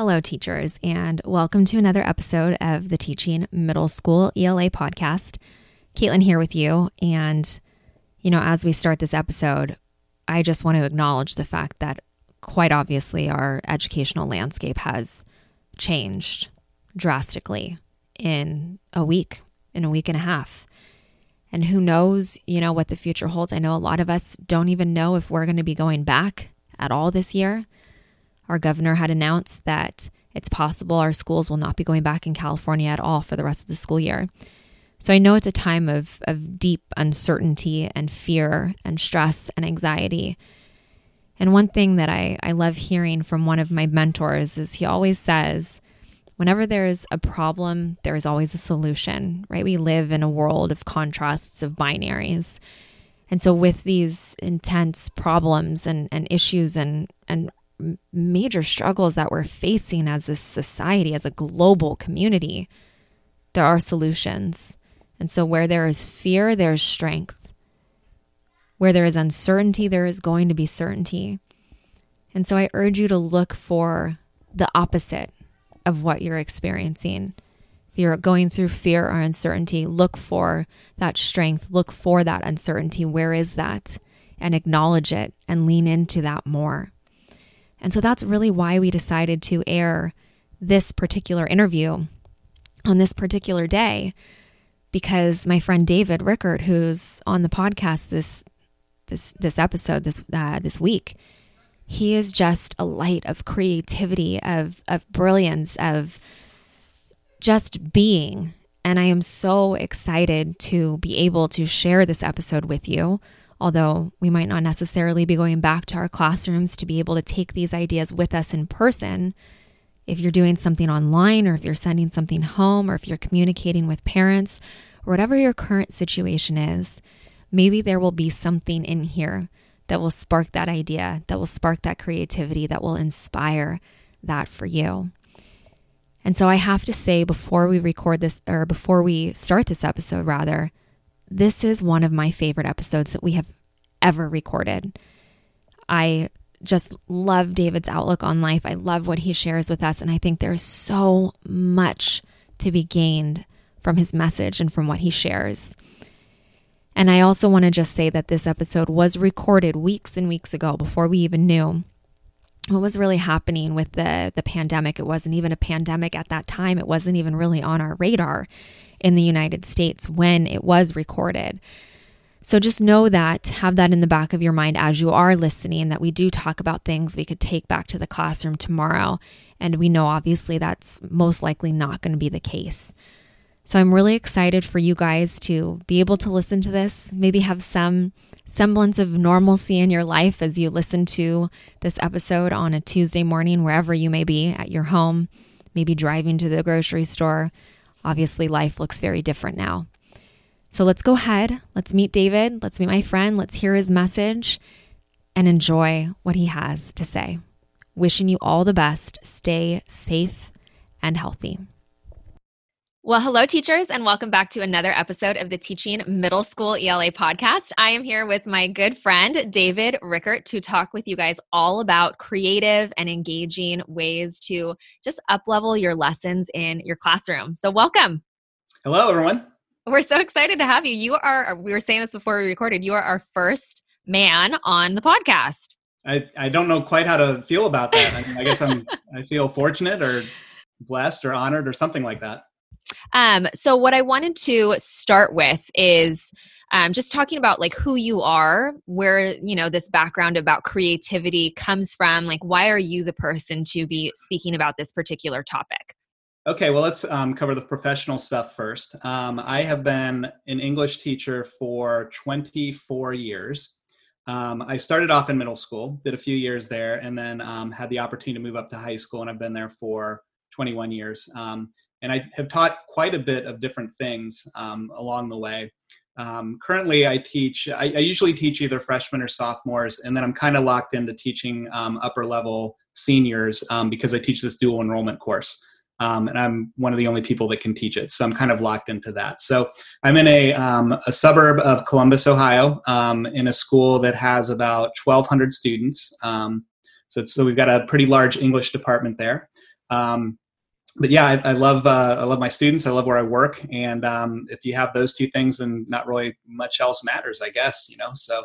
Hello, teachers, and welcome to another episode of the Teaching Middle School ELA podcast. Caitlin here with you. And, you know, as we start this episode, I just want to acknowledge the fact that quite obviously our educational landscape has changed drastically in a week, in a week and a half. And who knows, you know, what the future holds. I know a lot of us don't even know if we're going to be going back at all this year. Our governor had announced that it's possible our schools will not be going back in California at all for the rest of the school year. So I know it's a time of, of deep uncertainty and fear and stress and anxiety. And one thing that I, I love hearing from one of my mentors is he always says, whenever there's a problem, there is always a solution, right? We live in a world of contrasts, of binaries. And so, with these intense problems and, and issues and, and major struggles that we're facing as a society, as a global community, there are solutions. And so, where there is fear, there is strength. Where there is uncertainty, there is going to be certainty. And so, I urge you to look for the opposite of what you're experiencing. If you're going through fear or uncertainty, look for that strength, look for that uncertainty. Where is that? And acknowledge it and lean into that more. And so that's really why we decided to air this particular interview on this particular day because my friend David Rickert who's on the podcast this this this episode this uh, this week he is just a light of creativity of of brilliance of just being. And I am so excited to be able to share this episode with you although we might not necessarily be going back to our classrooms to be able to take these ideas with us in person, if you're doing something online or if you're sending something home or if you're communicating with parents whatever your current situation is, maybe there will be something in here that will spark that idea, that will spark that creativity, that will inspire that for you. And so I have to say before we record this or before we start this episode, rather, this is one of my favorite episodes that we have ever recorded. I just love David's outlook on life. I love what he shares with us. And I think there's so much to be gained from his message and from what he shares. And I also want to just say that this episode was recorded weeks and weeks ago before we even knew what was really happening with the, the pandemic. It wasn't even a pandemic at that time, it wasn't even really on our radar in the United States when it was recorded. So just know that, have that in the back of your mind as you are listening, that we do talk about things we could take back to the classroom tomorrow. And we know obviously that's most likely not going to be the case. So I'm really excited for you guys to be able to listen to this, maybe have some semblance of normalcy in your life as you listen to this episode on a Tuesday morning, wherever you may be at your home, maybe driving to the grocery store, Obviously, life looks very different now. So let's go ahead. Let's meet David. Let's meet my friend. Let's hear his message and enjoy what he has to say. Wishing you all the best. Stay safe and healthy. Well, hello, teachers, and welcome back to another episode of the Teaching Middle School ELA podcast. I am here with my good friend, David Rickert, to talk with you guys all about creative and engaging ways to just uplevel your lessons in your classroom. So, welcome. Hello, everyone. We're so excited to have you. You are, we were saying this before we recorded, you are our first man on the podcast. I, I don't know quite how to feel about that. I, mean, I guess I'm, I feel fortunate or blessed or honored or something like that. Um, so what I wanted to start with is um, just talking about like who you are, where you know this background about creativity comes from. Like, why are you the person to be speaking about this particular topic? Okay, well, let's um, cover the professional stuff first. Um, I have been an English teacher for 24 years. Um, I started off in middle school, did a few years there, and then um, had the opportunity to move up to high school, and I've been there for 21 years. Um, and I have taught quite a bit of different things um, along the way. Um, currently, I teach, I, I, usually teach either freshmen or sophomores, and then I'm kind of locked into teaching um, upper level seniors um, because I teach this dual enrollment course. Um, and I'm one of the only people that can teach it. So I'm kind of locked into that. So I'm in a, um, a suburb of Columbus, Ohio, in a school that has about 1,200 students. so, so we've got a pretty large English department there. Um, but yeah, I, I love uh, I love my students. I love where I work, and um, if you have those two things, then not really much else matters, I guess. You know, so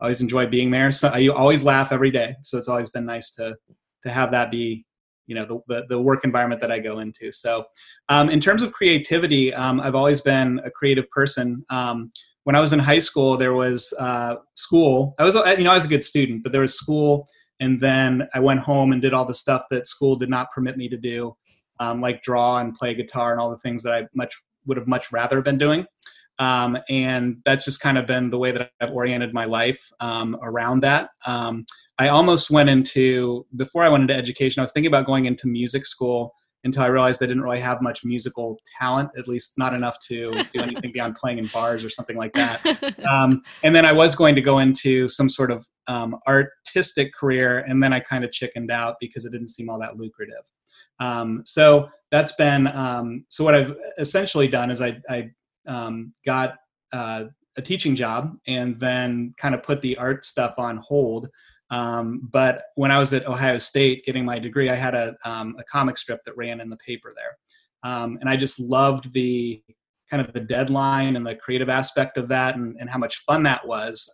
I always enjoy being there. So I you always laugh every day. So it's always been nice to to have that be you know the, the, the work environment that I go into. So um, in terms of creativity, um, I've always been a creative person. Um, when I was in high school, there was uh, school. I was you know I was a good student, but there was school, and then I went home and did all the stuff that school did not permit me to do um, like draw and play guitar and all the things that I much would have much rather been doing. Um, and that's just kind of been the way that I've oriented my life um, around that. Um, I almost went into before I went into education. I was thinking about going into music school until I realized I didn't really have much musical talent, at least not enough to do anything beyond playing in bars or something like that. Um, and then I was going to go into some sort of um, artistic career, and then I kind of chickened out because it didn't seem all that lucrative. Um, so that's been um, so what I've essentially done is I, I um, got uh, a teaching job and then kind of put the art stuff on hold. Um, but when I was at Ohio State getting my degree, I had a, um, a comic strip that ran in the paper there, um, and I just loved the kind of the deadline and the creative aspect of that, and, and how much fun that was.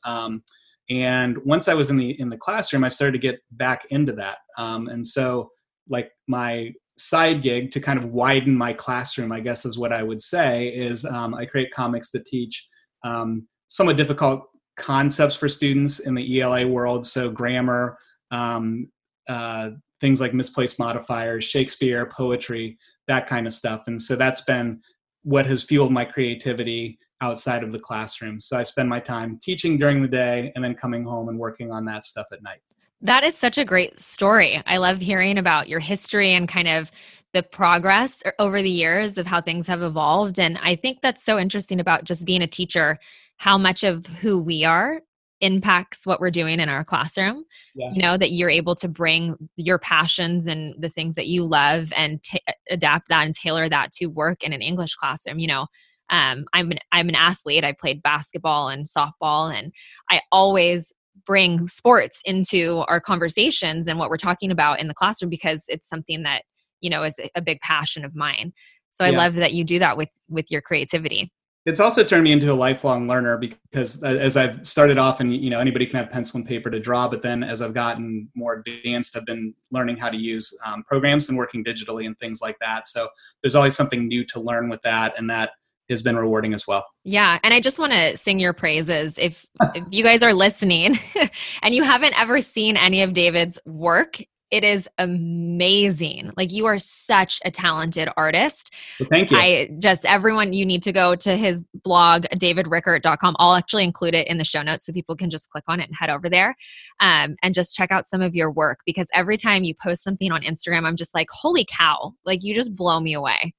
and once I was in the in the classroom, I started to get back into that, and so like my side gig to kind of widen my classroom, I guess is what I would say, is um, I create comics that teach um, somewhat difficult concepts for students in the ELA world. So grammar, um, uh, things like misplaced modifiers, Shakespeare, poetry, that kind of stuff. And so that's been what has fueled my creativity outside of the classroom. So I spend my time teaching during the day and then coming home and working on that stuff at night. That is such a great story. I love hearing about your history and kind of the progress over the years of how things have evolved. And I think that's so interesting about just being a teacher, how much of who we are impacts what we're doing in our classroom. Yeah. You know, that you're able to bring your passions and the things that you love and t- adapt that and tailor that to work in an English classroom. You know, um, I'm an I'm an athlete. I played basketball and softball, and I always bring sports into our conversations and what we're talking about in the classroom because it's something that you know is a big passion of mine. So i yeah. love that you do that with with your creativity. It's also turned me into a lifelong learner because as i've started off and you know anybody can have pencil and paper to draw but then as i've gotten more advanced i've been learning how to use um, programs and working digitally and things like that. So there's always something new to learn with that and that has been rewarding as well. Yeah, and I just want to sing your praises. If if you guys are listening and you haven't ever seen any of David's work, it is amazing. Like you are such a talented artist. Well, thank you. I just everyone you need to go to his blog davidrickert.com. I'll actually include it in the show notes so people can just click on it and head over there um, and just check out some of your work because every time you post something on Instagram, I'm just like, holy cow! Like you just blow me away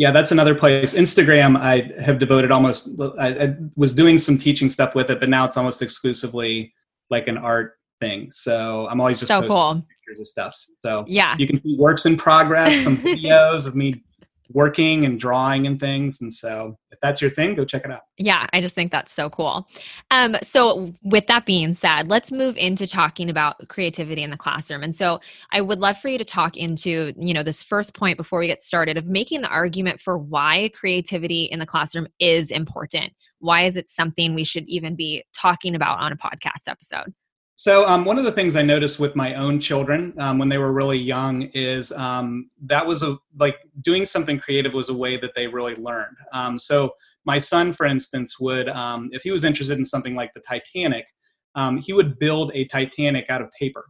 yeah that's another place. Instagram i have devoted almost I, I, was doing some teaching stuff with it but now it's almost exclusively like an art thing. So i'm always just so cool. pictures of stuff. So yeah. you can see works in progress some videos of me working and drawing and things. And so if that's your thing, go check it out. Yeah, I just think that's so cool. Um, so with that being said, let's move into talking about creativity in the classroom. And so I would love for you to talk into, you know, this first point before we get started of making the argument for why creativity in the classroom is important. Why is it something we should even be talking about on a podcast episode? So um, one of the things I noticed with my own children um, when they were really young is um, that was a like doing something creative was a way that they really learned. Um, so my son, for instance, would um, if he was interested in something like the Titanic, um, he would build a Titanic out of paper.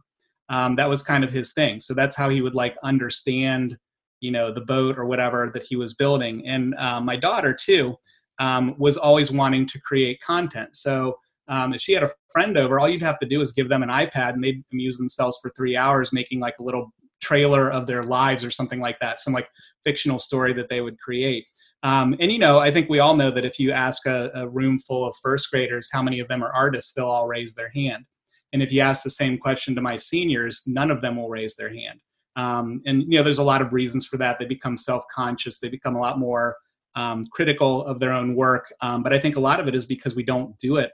that was kind of his thing. So that's how he would like understand, you know, the boat or whatever that he was building. And uh, my daughter too was always wanting to create content. So um, if she had a friend over, all you'd have to do is give them an iPad and they'd amuse themselves for three hours making like a little trailer of their lives or something like that, some like fictional story that they would create. Um, and you know, I think we all know that if you ask a, a, room full of first graders how many of them are artists, they'll all raise their hand. And if you ask the same question to my seniors, none of them will raise their hand. Um, and you know, there's a lot of reasons for that. They become self-conscious. They become a lot more um, critical of their own work. Um, but I think a lot of it is because we don't do it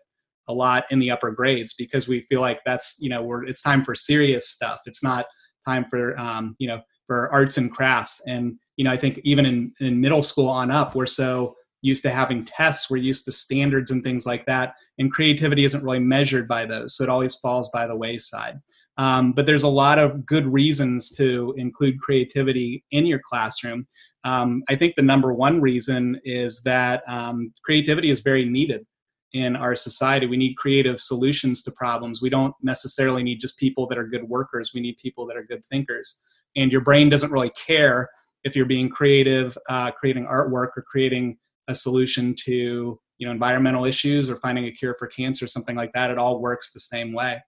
a lot in the upper grades because we feel like that's you know we're it's time for serious stuff it's not time for um, you know for arts and crafts. And you know, I think even in, in middle school on up, we're so used to having tests, we're used to standards and things like that, and creativity isn't really measured by those, so it always falls by the wayside. Um, but there's a lot of good reasons to include creativity in your classroom. Um, I think the number one reason is that um, creativity is very needed in our society. We need creative solutions to problems. We don't necessarily need just people that are good workers. We need people that are good thinkers. And your brain doesn't really care if you're being creative, uh, creating artwork, or creating a solution to you know environmental issues or finding a cure for cancer, something like that. It all works the same way.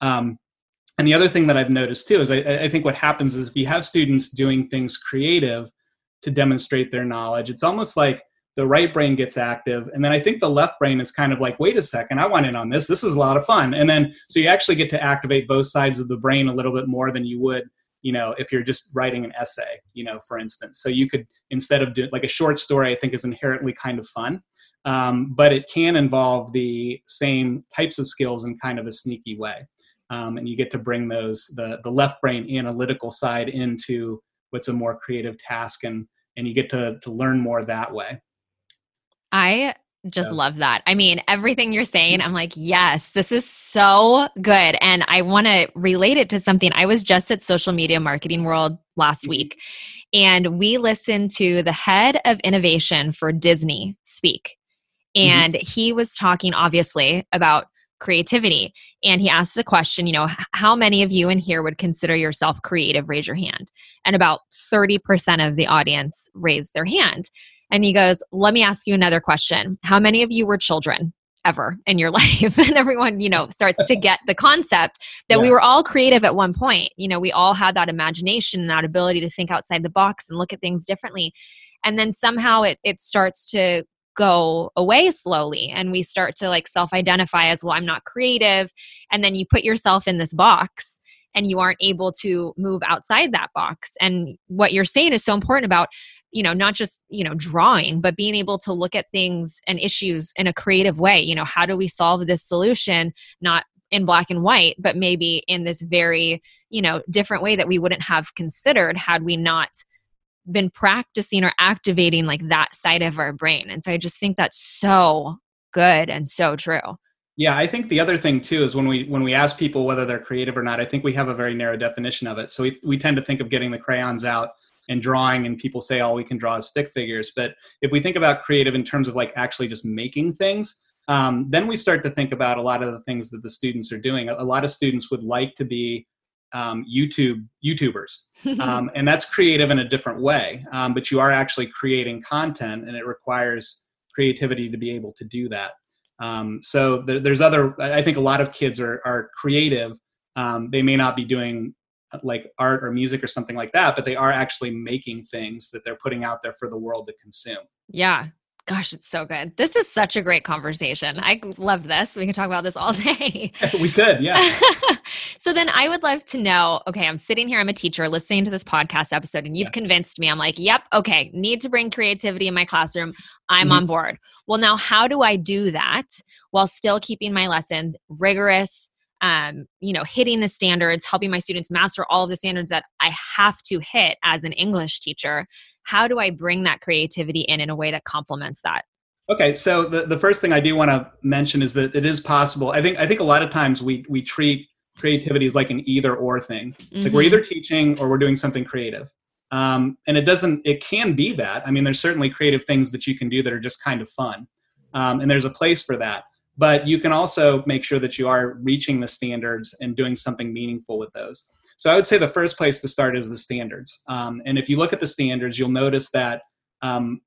Um, and the other thing that I've noticed too is I, I think what happens is if you have students doing things creative to demonstrate their knowledge, it's almost like the right brain gets active and then i think the left brain is kind of like wait a second i want in on this. This is a lot of fun. And then so you actually get to activate both sides of the brain a little bit more than you would you know if you're just writing an essay you know for instance. So you could instead of doing like a short story i think is inherently kind of fun um, but it can involve the same types of skills in kind of a sneaky way um, and you get to bring those the the left brain analytical side into what's a more creative task and and you get to to learn more that way I just yeah. love that. I mean, everything you're saying, mm-hmm. I'm like, yes, this is so good. And I want to relate it to something. I was just at Social Media Marketing World last mm-hmm. week, and we listened to the head of innovation for Disney speak. Mm-hmm. And mm-hmm. he was talking, obviously, about creativity. And he asked the question, you know, how many of you in here would consider yourself creative? Raise your hand. And about 30% of the audience raised their hand. And he goes, Let me ask you another question. How many of you were children? ever in your life and everyone you know starts to get the concept that yeah. we were all creative at one point you know we all had that imagination and that ability to think outside the box and look at things differently and then somehow it, it starts to go away slowly and we start to like self-identify as well i'm not creative and then you put yourself in this box and you aren't able to move outside that box and what you're saying is so important about you know not just you know drawing but being able to look at things and issues in a creative way. You know how do we solve this solution not in black and white but maybe in this very you know different way that we wouldn't have considered had we not been practicing or activating like that side of our brain. And so i just think that's so good and so true. Yeah i think the other thing too is when we when we ask people whether they're creative or not i think we have a very narrow definition of it. So we, we tend to think of getting the crayons out and drawing and people say all we can draw is stick figures. But if we think about creative in terms of like actually just making things um, then we start to think about a lot of the things that the students are doing. A, lot of students would like to be um, youtube youtubers. Um, and that's creative in a different way um, but you are actually creating content and it requires creativity to be able to do that. Um, so th- there's other i think a lot of kids are, are creative. Um, they may not be doing like art or music or something like that, but they are actually making things that they're putting out there for the world to consume. Yeah. Gosh, it's so good. This is such a great conversation. I love this. We can talk about this all day. we could, yeah. so then I would love to know okay, I'm sitting here, I'm a teacher listening to this podcast episode, and you've yeah. convinced me. I'm like, yep, okay, need to bring creativity in my classroom. I'm mm-hmm. on board. Well, now how do I do that while still keeping my lessons rigorous, um, you know, hitting the standards, helping my students master all of the standards that I have to hit as an English teacher. How do I bring that creativity in in a way that complements that? Okay, so the, the first thing I do want to mention is that it is possible. I think I think a lot of times we we treat creativity as like an either or thing. Mm-hmm. Like we're mm-hmm. either teaching or we're doing something creative. Um, and it doesn't it can be that. I mean, there's certainly creative things that you can do that are just kind of fun. Um, and there's a place for that but you can also make sure that you are reaching the standards and doing something meaningful with those. So I would say the first place to start is the standards. Um, and if you look at the standards, you'll notice that um,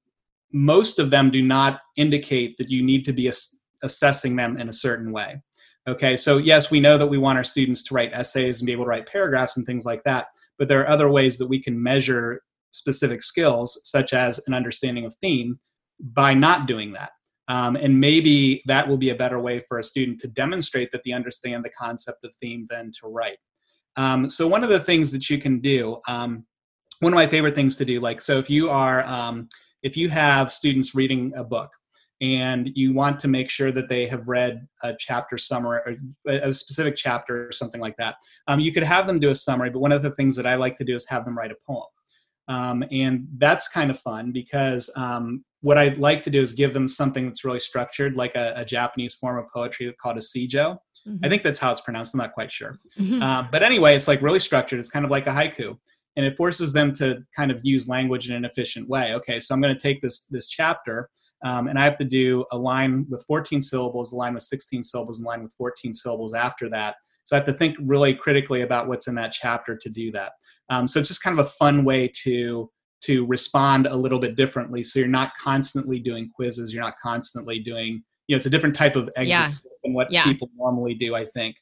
most of them do not indicate that you need to be ass- assessing them in a certain way. Okay, so yes, we know that we want our students to write essays and be able to write paragraphs and things like that, but there are other ways that we can measure specific skills, such as an understanding of theme, by not doing that. Um, and maybe that will be a better way for a student to demonstrate that they understand the concept of theme than to write. Um, so one of the things that you can do, um, one of my favorite things to do, like so if you are, um, if you have students reading a book and you want to make sure that they have read a chapter summary or a specific chapter or something like that. Um, you could have them do a summary, but one of the things that I like to do is have them write a poem. Um, and that's kind of fun because um, what I'd like to do is give them something that's really structured, like a, a Japanese form of poetry called a sijo. Mm-hmm. I think that's how it's pronounced. I'm not quite sure. Mm-hmm. Uh, but anyway, it's like really structured. It's kind of like a haiku. And it forces them to kind of use language in an efficient way. Okay, so I'm going to take this this chapter um, and I have to do a line with 14 syllables, a line with 16 syllables, and a line with 14 syllables after that. So I have to think really critically about what's in that chapter to do that. Um, so it's just kind of a fun way to to respond a little bit differently. So you're not constantly doing quizzes. You're not constantly doing you know it's a different type of exit yeah. than what yeah. people normally do. I think.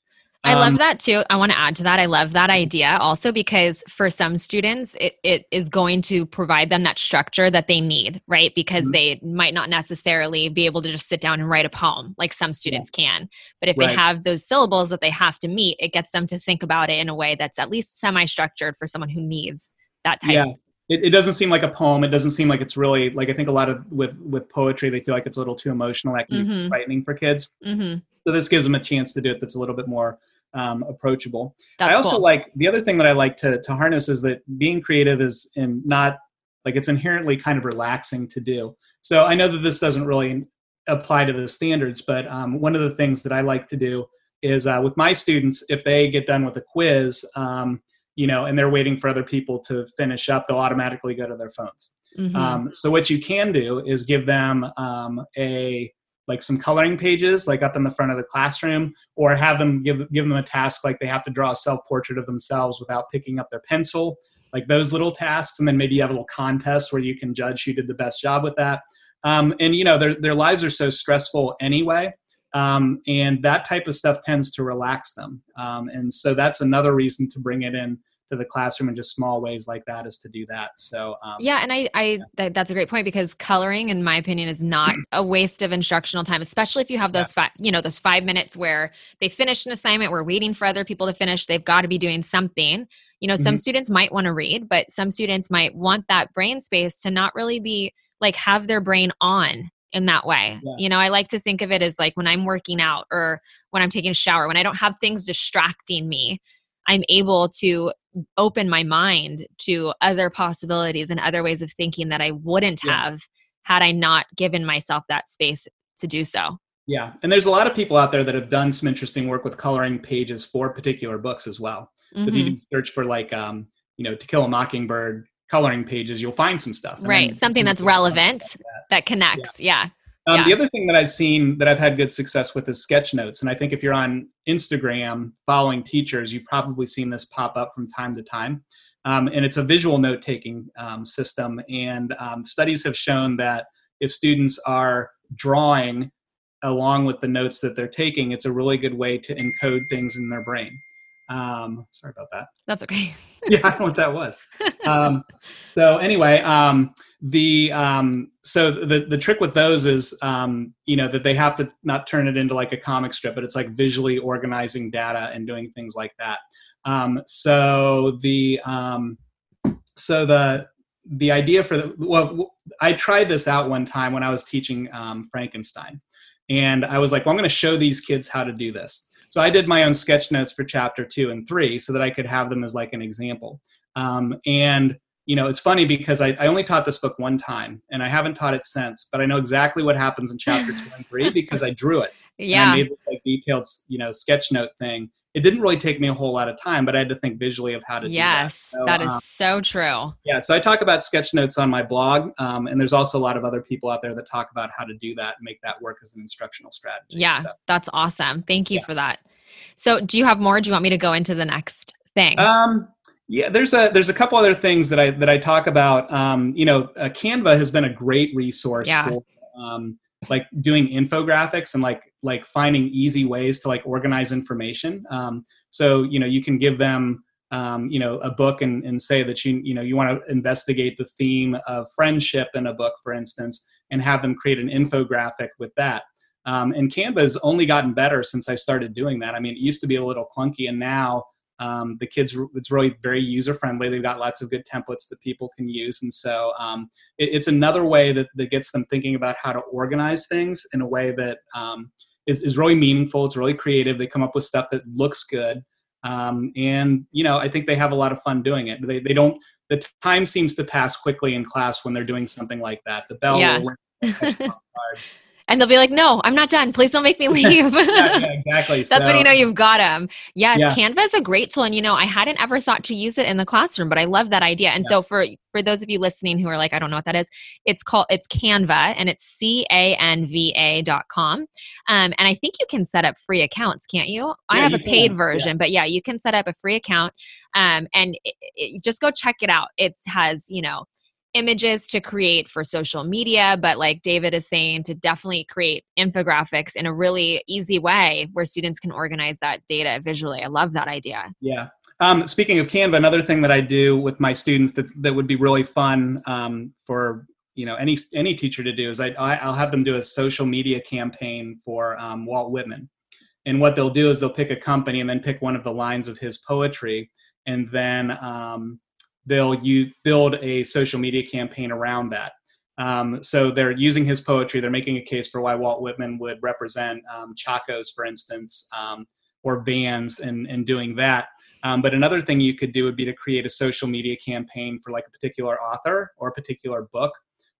I love um, that too. I want to add to that. I love that idea also because for some students, it, it is going to provide them that structure that they need, right? Because mm-hmm. they might not necessarily be able to just sit down and write a poem like some students can. But if right. they have those syllables that they have to meet, it gets them to think about it in a way that's at least semi structured for someone who needs that type. Of Yeah. It, it, doesn't seem like a poem. It doesn't seem like it's really like I think a lot of with with poetry they feel like it's a little too emotional. That can mm-hmm. be frightening for kids. Mm-hmm. So this gives them a chance to do it. That's a little bit more um, approachable. That's I also cool. like the other thing that I like to to harness is that being creative is in not like it's inherently kind of relaxing to do. So I know that this doesn't really apply to the standards, but um, one of the things that I like to do is uh, with my students, if they get done with a quiz, um, you know, and they're waiting for other people to finish up, they'll automatically go to their phones. Mm-hmm. Um, so what you can do is give them um, a like some coloring pages like up in the front of the classroom or have them give give them a task like they have to draw a self portrait of themselves without picking up their pencil like those little tasks and then maybe you have a little contest where you can judge who did the best job with that. Um, and you know their, their lives are so stressful anyway um, and that type of stuff tends to relax them. Um, and so that's another reason to bring it in to the classroom in just small ways like that is to do that. So um, yeah, and I, I yeah. that's a great point because coloring, in my opinion, is not a waste of instructional time, especially if you have those yeah. five, you know, those five minutes where they finish an assignment, we're waiting for other people to finish. They've got to be doing something. You know, some mm-hmm. students might want to read, but some students might want that brain space to not really be like have their brain on in that way. Yeah. You know, I like to think of it as like when I'm working out or when I'm taking a shower, when I don't have things distracting me, I'm able to open my mind to other possibilities and other ways of thinking that I wouldn't yeah. have had I not given myself that space to do so. Yeah. And there's a lot of people out there that have done some interesting work with coloring pages for particular books as well. Mm-hmm. So if you mm-hmm. search for like um, you know, to kill a mockingbird coloring pages, you'll find some stuff. right. Something that's relevant that. that. connects. Yeah. yeah. Um, yeah. The other thing that I've seen that I've had good success with is sketch notes. And I think if you're on Instagram following teachers, you've probably seen this pop up from time to time. Um, and it's a visual note taking um, system. And um, studies have shown that if students are drawing along with the notes that they're taking, it's a really good way to encode things in their brain. Um, sorry about that. That's okay. yeah, I don't know what that was. Um, so anyway, um, the um, so the the trick with those is um, you know that they have to not turn it into like a comic strip, but it's like visually organizing data and doing things like that. Um, so the um, so the the idea for the well, I tried this out one time when I was teaching um, Frankenstein, and I was like, well, I'm going to show these kids how to do this. So I did my own sketch notes for chapter two and three so that I could have them as like an example. Um, and you know, it's funny because I, I, only taught this book one time and I haven't taught it since, but I know exactly what happens in chapter two and three because I drew it. Yeah. I made this like detailed, you know, sketch note thing. It didn't really take me a whole lot of time, but I had to think visually of how to yes, do that. Yes, so, that is um, so true. Yeah. So I talk about sketch notes on my blog. Um, and there's also a lot of other people out there that talk about how to do that and make that work as an instructional strategy. Yeah. So, that's awesome. Thank you yeah. for that. So, do you have more? Do you want me to go into the next thing? Um, yeah, there's a there's a couple other things that I that I talk about. Um, you know, uh, Canva has been a great resource yeah. for um, like doing infographics and like like finding easy ways to like organize information. Um, so you know, you can give them um, you know a book and, and say that you you know you want to investigate the theme of friendship in a book, for instance, and have them create an infographic with that. Um, and Canva has only gotten better since I started doing that. I mean, it used to be a little clunky, and now Um, the kids, it's really very user friendly. They've got lots of good templates that people can use. And so um, it, it's another way that, that gets them thinking about how to organize things in a way that um, is is really meaningful. It's really creative. They come up with stuff that looks good. Um, and, you know, I think they have a lot of fun doing it. They, they don't, the time seems to pass quickly in class when they're doing something like that. The bell yeah. and they'll be like, "No, I'm not done. Please don't make me leave." yeah, yeah, exactly. That's so, when you know you've got them. Yes, yeah. Canva is a great tool, and you know I hadn't ever thought to use it in the classroom, but I love that idea. And so for for those of you listening who are like, I don't know what that is, it's called it's Canva, and it's c a n v a dot com. Um, and I think you can set up free accounts, can't you? I have a paid can. version, but yeah, you can set up a free account. Um, and it, it, just go check it out. It has you know images to create for social media, but like David is saying, to definitely create infographics in a really easy way where students can organize that data visually. I love that idea. Yeah. Um, speaking of Canva, another thing that I do with my students that that would be really fun um, for you know any any teacher to do is I, I will have them do a social media campaign for um, Walt Whitman, and what they'll do is they'll pick a company and then pick one of the lines of his poetry, and then um, they'll you build a social media campaign around that. Um, so they're using his poetry. They're making a case for why Walt Whitman would represent um, Chacos, for instance, um, or Vans, and, and doing that. Um, but another thing you could do would be to create a social media campaign for like a particular author or a particular book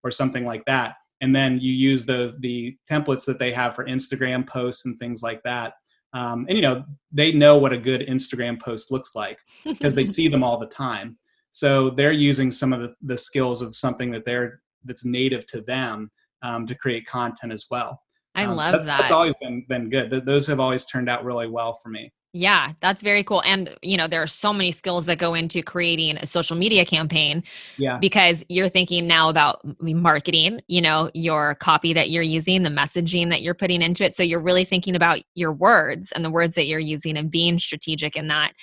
or something like that. And then you use those the templates that they have for Instagram posts and things like that. Um, and you know they know what a good Instagram post looks like because they see them all the time. So they're using some of the, the skills of something that they're that's native to them um, to create content as well. I um, love so that's, that. That's always been been good. Th- those have always turned out really well for me. Yeah, that's very cool. And you know, there are so many skills that go into creating a social media campaign. Yeah. Because you're thinking now about marketing, you know, your copy that you're using, the messaging that you're putting into it. So you're really thinking about your words and the words that you're using and being strategic in that.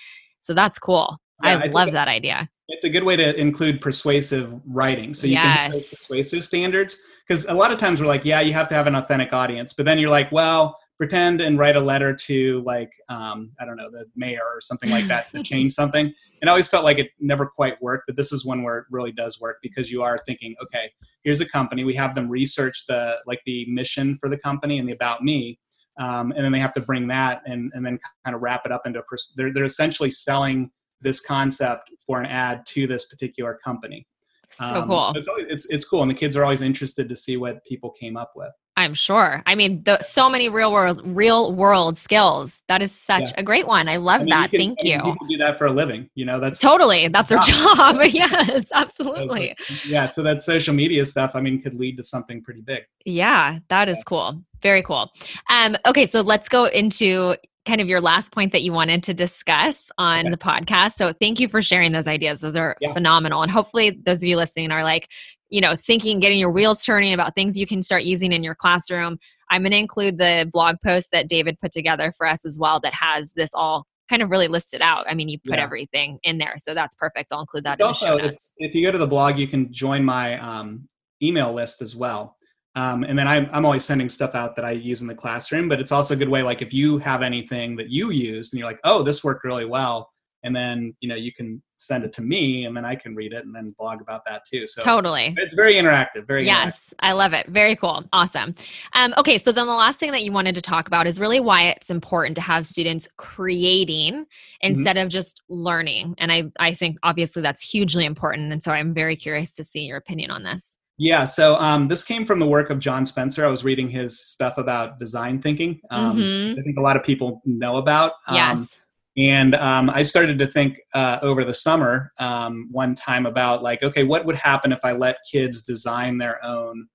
So that's cool. Yeah, I, I love that idea. It's a good way to include persuasive writing. So you yes. can persuasive standards. Because a lot of times we're like, yeah, you have to have an authentic audience. But then you're like, well, pretend and write a letter to like, um, I don't know, the mayor or something like that to change something. And I always felt like it never quite worked. But this is one where it really does work because you are thinking, okay, here's a company. We have them research the like the mission for the company and the about me. Um, and then they have to bring that and, and then kind of wrap it up into a pers- they're, they're essentially selling this concept for an ad to this particular company. So um, cool. It's, always, it's it's cool, and the kids are always interested to see what people came up with. I'm sure. I mean, the, so many real world real world skills. That is such yeah. a great one. I love I mean, that. You can, Thank you. People do that for a living. You know, that's totally that's their job. yes, absolutely. Like, yeah. So that social media stuff, I mean, could lead to something pretty big. Yeah, that is yeah. cool. Very cool. Um, okay, so let's go into kind of your last point that you wanted to discuss on okay. the podcast. So thank you for sharing those ideas. Those are yeah. phenomenal. And hopefully those of you listening are like, you know, thinking, getting your wheels turning about things you can start using in your classroom. I'm going to include the blog post that David put together for us as well that has this all kind of really listed out. I mean, you put yeah. everything in there. So that's perfect. I'll include that it's also, if, if, you go to the blog, you can join my um, email list as well. Um, and then I'm, I'm always sending stuff out that I use in the classroom, but it's also a good way, like if you have anything that you used and you're like, oh, this worked really well. And then, you know, you can send it to me and then I can read it and then blog about that too. So totally. It's very interactive. Very Yes. Interactive. I love it. Very cool. Awesome. Um, okay. So then the last thing that you wanted to talk about is really why it's important to have students creating mm-hmm. instead mm-hmm. of just learning. And I, I think obviously that's hugely important. And so I'm very curious to see your opinion on this. Yeah, so um, this came from the work of John Spencer. I was reading his stuff about design thinking. Um, mm-hmm. I think a lot of people know about. Um, yes. And um, I started to think uh, over the summer um, one time about like, okay, what would happen if I let kids design their own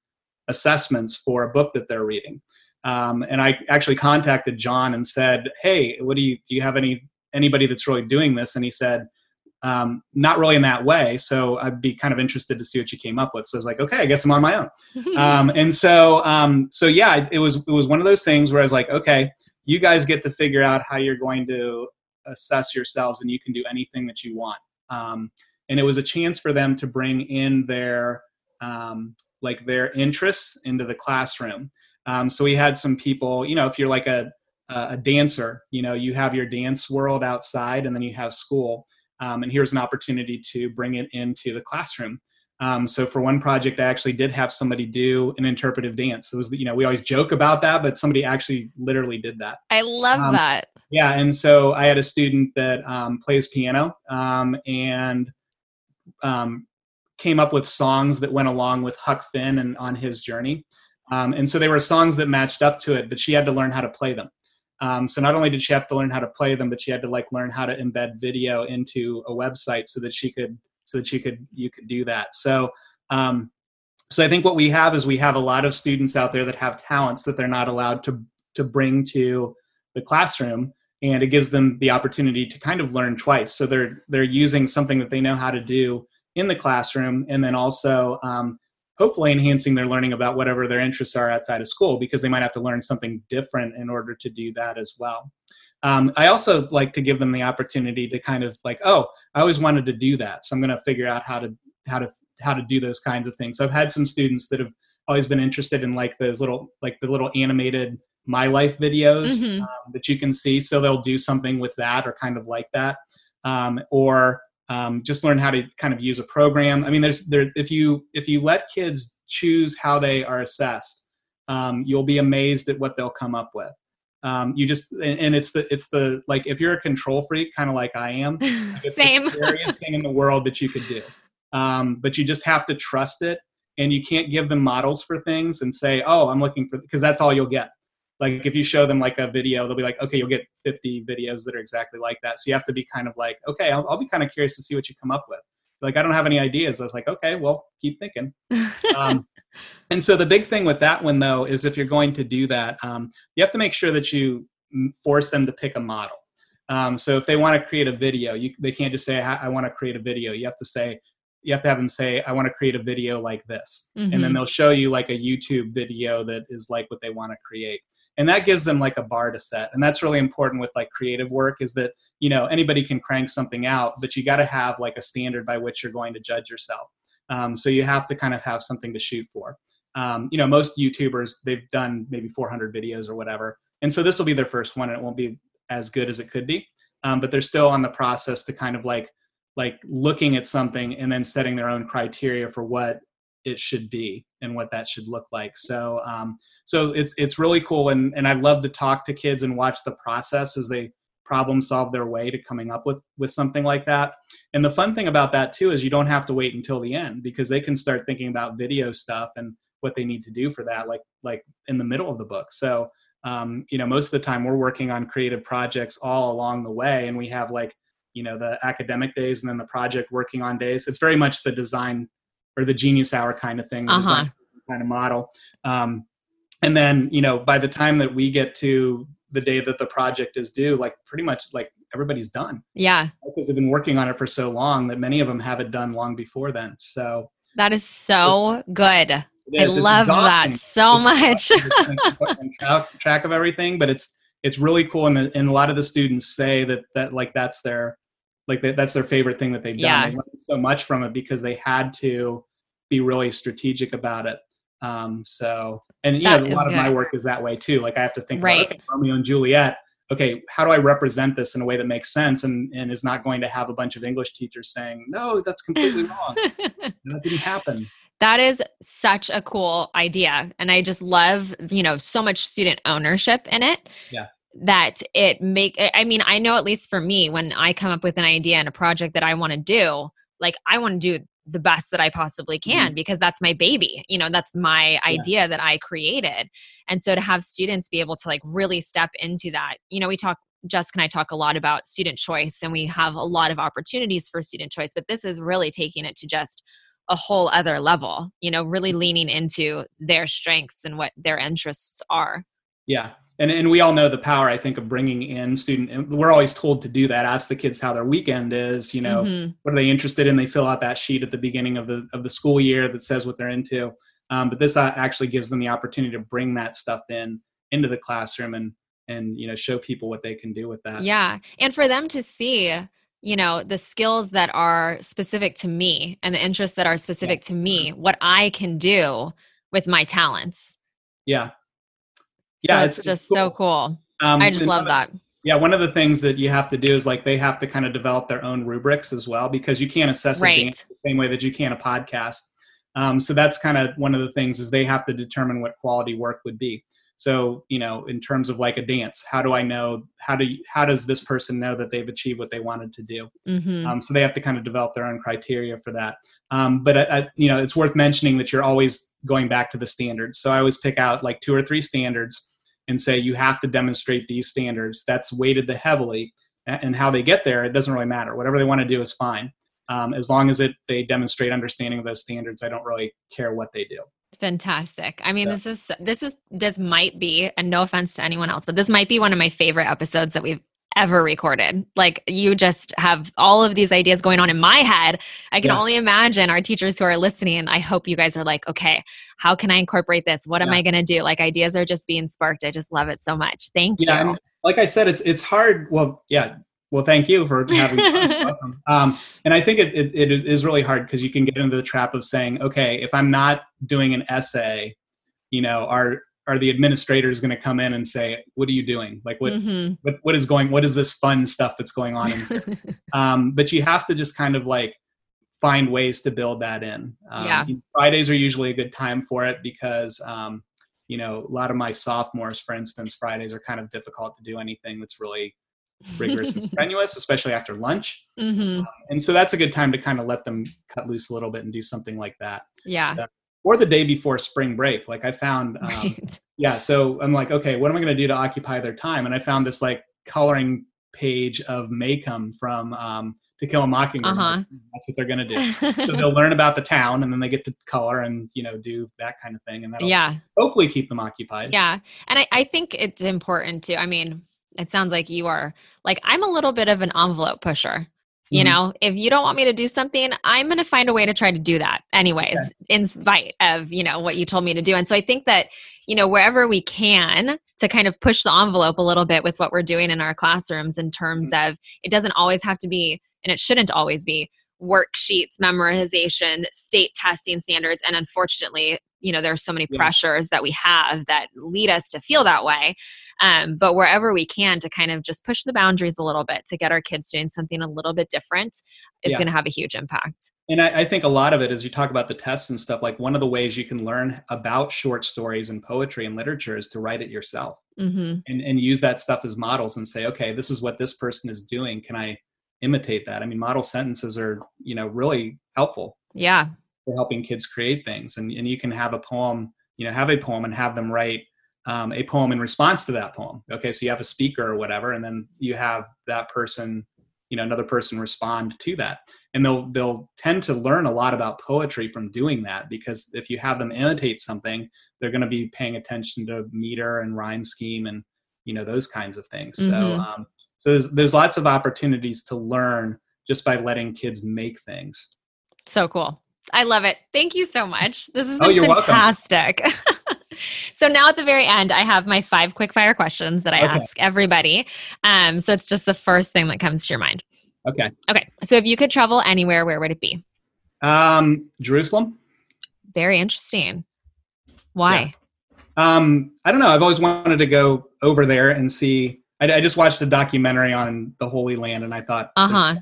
assessments for a book that they're reading? Um, and I actually contacted John and said, "Hey, what do you do? You have any anybody that's really doing this?" And he said, um, not really in that way. So I'd be kind of interested to see what you came up with. So I was like, okay, I guess I'm on my own. um, and so, um, so yeah, it was it was one of those things where I was like, okay, you guys get to figure out how you're going to assess yourselves, and you can do anything that you want. Um, and it was a chance for them to bring in their um, like their interests into the classroom. Um, so we had some people, you know, if you're like a a dancer you know you have your dance world outside and then you have school um, and here's an opportunity to bring it into the classroom. Um, so for one project i actually did have somebody do an interpretive dance. It was you know we always joke about that but somebody actually literally did that. I love um, that. yeah and so i had a student that um, plays piano um, and um, came up with songs that went along with huck finn and on his journey. Um, and so they were songs that matched up to it, but she had to learn how to play them. Um, so not only did she have to learn how to play them, but she had to like learn how to embed video into a website so that she could so that she could you could do that. So um, so I think what we have is we have a lot of students out there that have talents that they're not allowed to to bring to the classroom and it gives them the opportunity to kind of learn twice so they're they're using something that they know how to do in the classroom and then also um, hopefully enhancing their learning about whatever their interests are outside of school because they might have to learn something different in order to do that as well. Um, I also like to give them the opportunity to kind of like, oh, I always wanted to do that, so I'm going to figure out how to how to how to do those kinds of things. So I've had some students that have always been interested in like those little like the little animated my life videos mm-hmm. um, that you can see. So they'll do something with that or kind of like that, um, or um, just learn how to kind of use a program. I mean, there's there if you if you let kids choose how they are assessed, um, you'll be amazed at what they'll come up with. Um, you just and, and, it's the it's the like if you're a control freak, kind of like I am, it's Same. the scariest thing in the world that you could do. Um, but you just have to trust it, and you can't give them models for things and say, "Oh, I'm looking for," because that's all you'll get like if you show them like a video they'll be like okay you'll get 50 videos that are exactly like that. So you have to be kind of like okay i'll, I'll be kind of curious to see what you come up with. Like i don't have any ideas. I was like okay well keep thinking. Um, and so the big thing with that one though is if you're going to do that um, you have to make sure that you force them to pick a model. Um, so if they want to create a video you, they can't just say i, I want to create a video. You have to say you have to have them say i want to create a video like this. Mm-hmm. and then mm-hmm. they'll show you like a youtube video that is like what they want to create and that gives them like a bar to set. And that's really important with like creative work is that you know anybody can crank something out but you got to have like a standard by which you're going to judge yourself. Um, so you have to kind of have something to shoot for. Um, you know most youtubers they've done maybe 400 videos or whatever. And so this will be their first one and it won't be as good as it could be. Um, but they're still on the process to kind of like like looking at something and then setting their own criteria for what it should be and what that should look like. So um, so it's it's really cool and and I love to talk to kids and watch the process as they problem solve their way to coming up with with something like that. And the fun thing about that too is you don't have to wait until the end because they can start thinking about video stuff and what they need to do for that like like in the middle of the book. So um, you know most of the time we're working on creative projects all along the way and we have like you know the academic days and then the project working on days. It's very much the design or the genius hour kind of thing, uh-huh. kind of model. Um, and then, you know, by the time that we get to the day that the project is due, like pretty much like everybody's done. Yeah. Because they've been working on it for so long that many of them have it done long before then. So that is so good. I love that so much. track, track of everything, but it's it's really cool, and, and a lot of the students say that that like that's their like that's their favorite thing that they've done. Yeah. They learned so much from it because they had to be really strategic about it. Um, so, and you that know, a lot good. of my work is that way too. Like I have to think right. about okay, Romeo and Juliet. Okay, how do I represent this in a way that makes sense and, and is not going to have a bunch of English teachers saying, no, that's completely wrong. that didn't happen. That is such a cool idea. And I just love, you know, so much student ownership in it. Yeah that it make i mean i know at least for me when i come up with an idea and a project that i want to do like i want to do the best that i possibly can mm-hmm. because that's my baby you know that's my yeah. idea that i created and so to have students be able to like really step into that you know we talk Jessica and I talk a lot about student choice, and we have a lot of opportunities for student choice, but this is really taking it to just a whole other level, you know, really mm-hmm. leaning into their strengths and what their interests are. Yeah. And, and we all know the power i think of bringing in student And we're always told to do that ask the kids how their weekend is you know mm-hmm. what are they interested in? They fill out that sheet at the beginning of the of the school year that says what they're into. Um, but this uh, actually gives them the opportunity to bring that stuff in into the classroom and and you know show people what they can do with that. Yeah. And for them to see you know the skills that are specific to me and the interests that are specific yeah. to me what i can do with my talents. Yeah yeah, so it's, it's just cool. so cool. Um, I just love that. Yeah, one of the things that you have to do is like they have to kind of develop their own rubrics as well because you can't assess right. it the same way that you can a podcast. Um, so that's kind of one of the things is they have to determine what quality work would be. So you know, in terms of like a dance, how do I know how do you, how does this person know that they've achieved what they wanted to do? Mm-hmm. Um, so they have to kind of develop their own criteria for that. Um, but I, I, you know, it's worth mentioning that you're always going back to the standards. So I always pick out like two or three standards and say you have to demonstrate these standards. That's weighted the heavily, and how they get there, it doesn't really matter. Whatever they want to do is fine, um, as long as it they demonstrate understanding of those standards. I don't really care what they do. Fantastic. I mean, yeah. this is this is this might be, and no offense to anyone else, but this might be one of my favorite episodes that we've ever recorded. Like you just have all of these ideas going on in my head. I can yeah. only imagine our teachers who are listening. I hope you guys are like, okay, how can I incorporate this? What am I going to do? Like ideas are just being sparked. I just love it so much. Thank yeah, you. like I said, it's it's hard. Well, yeah. Well, thank you for having um, and I think it, it, it is really hard because you can get into the trap of saying, okay, if I'm not doing an essay, you know, are are the administrators going to come in and say what are you doing like what mm-hmm. what, what is going what is this fun stuff that's going on um, but you have to just kind of like find ways to build that in um, yeah. fridays are usually a good time for it because um, you know a lot of my sophomores for instance fridays are kind of difficult to do anything that's really rigorous and strenuous especially after lunch mm-hmm. Um, and so that's a good time to kind of let them cut loose a little bit and do something like that yeah so, or the day before spring break. Like I found, um, right. yeah. So I'm like, okay, what am I going to do to occupy their time? And I found this like coloring page of Maycomb from um, To Kill a Mockingbird. Uh-huh. That's what they're going to do. so they'll learn about the town, and then they get to color and you know do that kind of thing, and that'll yeah. hopefully keep them occupied. Yeah, and I, I think it's important to. I mean, it sounds like you are like I'm a little bit of an envelope pusher. You mm-hmm. know, if you don't want me to do something, I'm going to find a way to try to do that anyways, okay. in spite of, you know, what you told me to do. And so I think that, you know, wherever we can to kind of push the envelope a little bit with what we're doing in our classrooms in terms mm-hmm. of it doesn't always have to be, and it shouldn't always be worksheets, memorization, state testing standards. And unfortunately, you know there are so many yeah. pressures that we have that lead us to feel that way um, but wherever we can to kind of just push the boundaries a little bit to get our kids doing something a little bit different is yeah. going to have a huge impact and I, I, think a lot of it as you talk about the tests and stuff like one of the ways you can learn about short stories and poetry and literature is to write it yourself mm-hmm. and, and use that stuff as models and say okay this is what this person is doing can i imitate that i mean model sentences are you know really helpful yeah for helping kids create things. And, and you can have a poem, you know, have a poem and have them write um, a poem in response to that poem. Okay, so you have a speaker or whatever, and then you have that person, you know, another person respond to that, and they'll they'll tend to learn a lot about poetry from doing that because if you have them imitate something, they're going to be paying attention to meter and rhyme scheme and you know those kinds of things. Mm-hmm. So um, so there's there's lots of opportunities to learn just by letting kids make things. So cool. I love it. Thank you so much. This has oh, been oh, fantastic. so now at the very end, I have my five quick fire questions that I okay. ask everybody. Um, so it's just the first thing that comes to your mind. Okay. Okay. So if you could travel anywhere, where would it be? Um, Jerusalem. Very interesting. Why? Yeah. Um, I don't know. I've always wanted to go over there and see. I, I just watched a documentary on the Holy Land, and I thought, uh huh,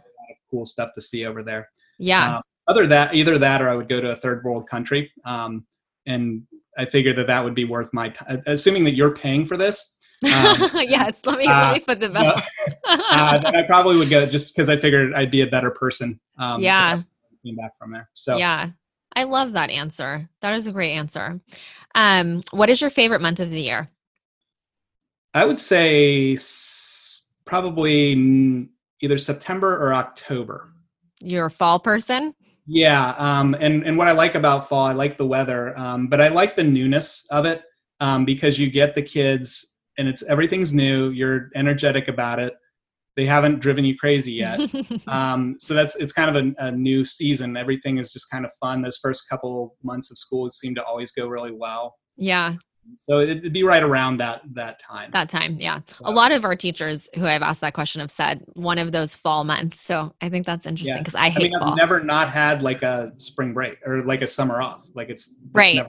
cool stuff to see over there. Yeah. Uh, other that either that or I would go to a third world country. Um, and I figured that that would be worth my time. Assuming that you're paying for this. Um, yes, let me uh, let me put the bill. uh, I probably would go just because I figured I'd be a better person. Um, yeah. Came back from there. So yeah, I love that answer. That is a great answer. Um, what is your favorite month of the year? I would say s- probably either September or October. You're a fall person? Yeah, um, and and what I like about fall, I like the weather, um, but I like the newness of it um, because you get the kids and it's everything's new. You're energetic about it. They haven't driven you crazy yet, um, so that's it's kind of a, a, new season. Everything is just kind of fun. Those first couple months of school seem to always go really well. Yeah, so it'd be right around that that time that time yeah a lot of our teachers who i've asked that question have said one of those fall months so i think that's interesting because yeah. i hate I mean, i've never not had like a spring break or like a summer off like it's, it's right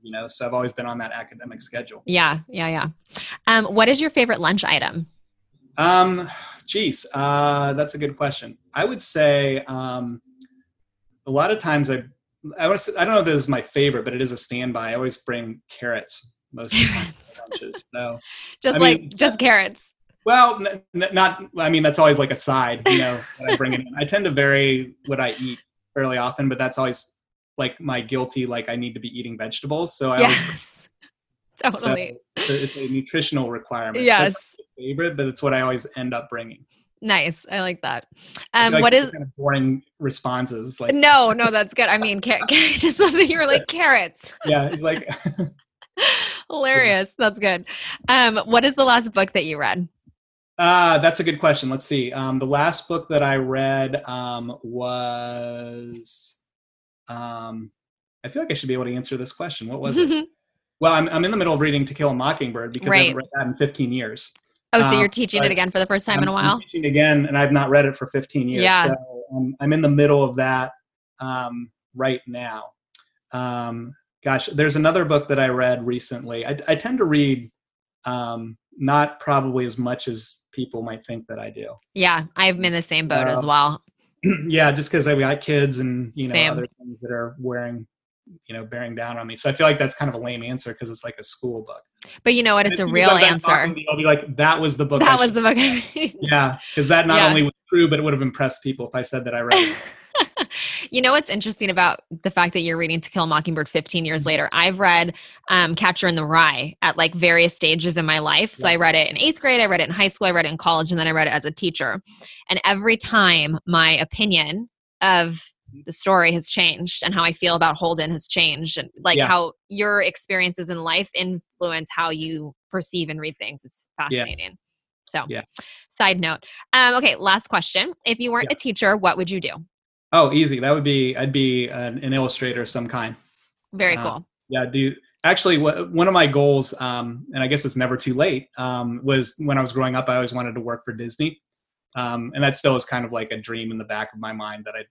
you know, so I've always been on that academic schedule. Yeah, yeah, yeah. Um, what is your favorite lunch item? Um, geez, uh, that's a good question. I would say um, a lot of times I, I, I don't know if this is my favorite, but it is a standby. I always bring carrots most of the time. So just I like mean, just carrots. Well, n- not. I mean, that's always like a side, you know. that I bring in. I tend to vary what I eat fairly often, but that's always like my guilty. Like I need to be eating vegetables, so I yes, always, totally. So it's a nutritional requirement. Yes, so favorite, but it's what I always end up bringing. Nice. I like that. Um, like what is kind of boring responses? Like no, no, that's good. I mean, car- just something you were like carrots. yeah, it's like hilarious. That's good. Um, what is the last book that you read? Uh, that's a good question. Let's see. Um, the last book that I read um, was. Um, I feel like I should be able to answer this question. What was it? well, I'm, I'm in the middle of reading To Kill a Mockingbird because right. I haven't read that in 15 years. Oh, so you're um, teaching it again for the first time I'm, in a while? I'm teaching again, and I've not read it for 15 years. Yeah. So um, I'm in the middle of that um, right now. Um, gosh, there's another book that I read recently. I, I tend to read um, not probably as much as people might think that I do. Yeah, I'm in the same boat uh, as well. yeah, just because I've got kids and you know Same. other things that are wearing, you know, bearing down on me. So I feel like that's kind of a lame answer because it's like a school book. But you know what? It's a real answer. I'll be like, that was the book. That was the book. yeah, because that not yeah. only was true, but it would have impressed people if I said that I read it. you know what's interesting about the fact that you're reading To Kill a Mockingbird 15 years later? I've read um, Catcher in the Rye at like various stages in my life. So yeah. I read it in eighth grade, I read it in high school, I read it in college, and then I read it as a teacher. And every time my opinion of the story has changed and how I feel about Holden has changed and like yeah. how your experiences in life influence how you perceive and read things. It's fascinating. Yeah. So, yeah. side note. Um, okay, last question. If you weren't a teacher, what would you do? Oh, easy. That would be I'd be an, an illustrator of some kind. Very uh, cool. Yeah, do actually one of my goals, um, and I guess it's never too late, um, was when I was growing up. I always wanted to work for Disney, um, and that still is kind of like a dream in the back of my mind that I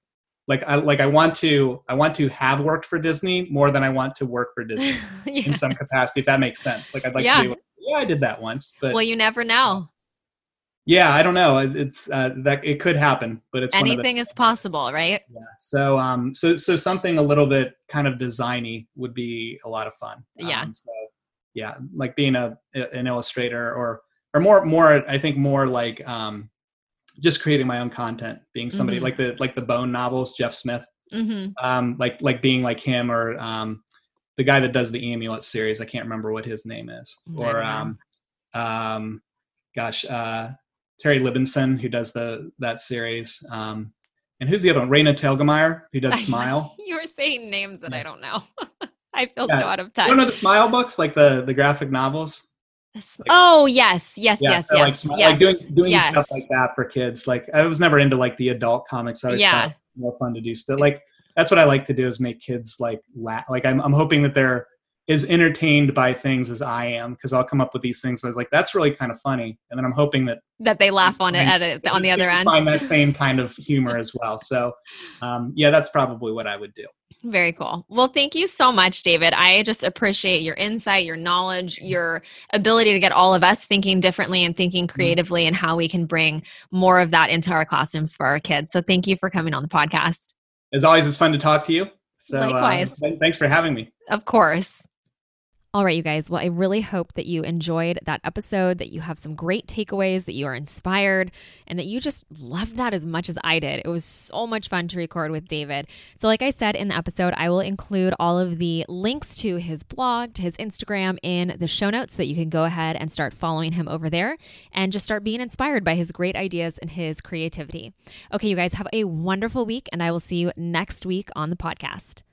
like. I like I want to I want to have worked for Disney more than I want to work for Disney in some capacity. If that makes sense. Like I'd like yeah. to be. Like, yeah, I did that once, but well, you never know yeah i don't know it's uh, that it could happen but it's anything the, is possible right yeah so um so so something a little bit kind of designy would be a lot of fun yeah um, so yeah like being a an illustrator or or more more i think more like um just creating my own content being somebody mm-hmm. like the like the bone novels jeff smith mm-hmm. um like like being like him or um the guy that does the amulet series i can't remember what his name is or um um gosh uh Terry Libenson, who does the that series. Um, and who's the other one? Raina Telgemeier, who does Smile. you were saying names that yeah. I don't know. I feel yeah. so out of touch. You know the Smile books, like the the graphic novels. Like, oh yes, yes, yeah, yes, so yes, like, yes. Like doing doing yes. stuff like that for kids. Like I was never into like the adult comics. I was yeah. more fun to do stuff. Like that's what I like to do is make kids like laugh. Like I'm I'm hoping that they're as entertained by things as I am because I'll come up with these things. I was like, that's really kind of funny, and then I'm hoping that that they laugh on it at it, on the other end. Find that same kind of humor as well. So, um, yeah, that's probably what I would do. Very cool. Well, thank you so much, David. I just appreciate your insight, your knowledge, your ability to get all of us thinking differently and thinking mm-hmm. creatively, and how we can bring more of that into our classrooms for our kids. So, thank you for coming on the podcast. As always, it's fun to talk to you. So, uh, Likewise. Thanks for having me. Of course. All right, you guys. Well, I really hope that you enjoyed that episode, that you have some great takeaways, that you are inspired, and that you just loved that as much as I did. It was so much fun to record with David. So, like I said in the episode, I will include all of the links to his blog, to his Instagram in the show notes so that you can go ahead and start following him over there and just start being inspired by his great ideas and his creativity. Okay, you guys, have a wonderful week, and I will see you next week on the podcast.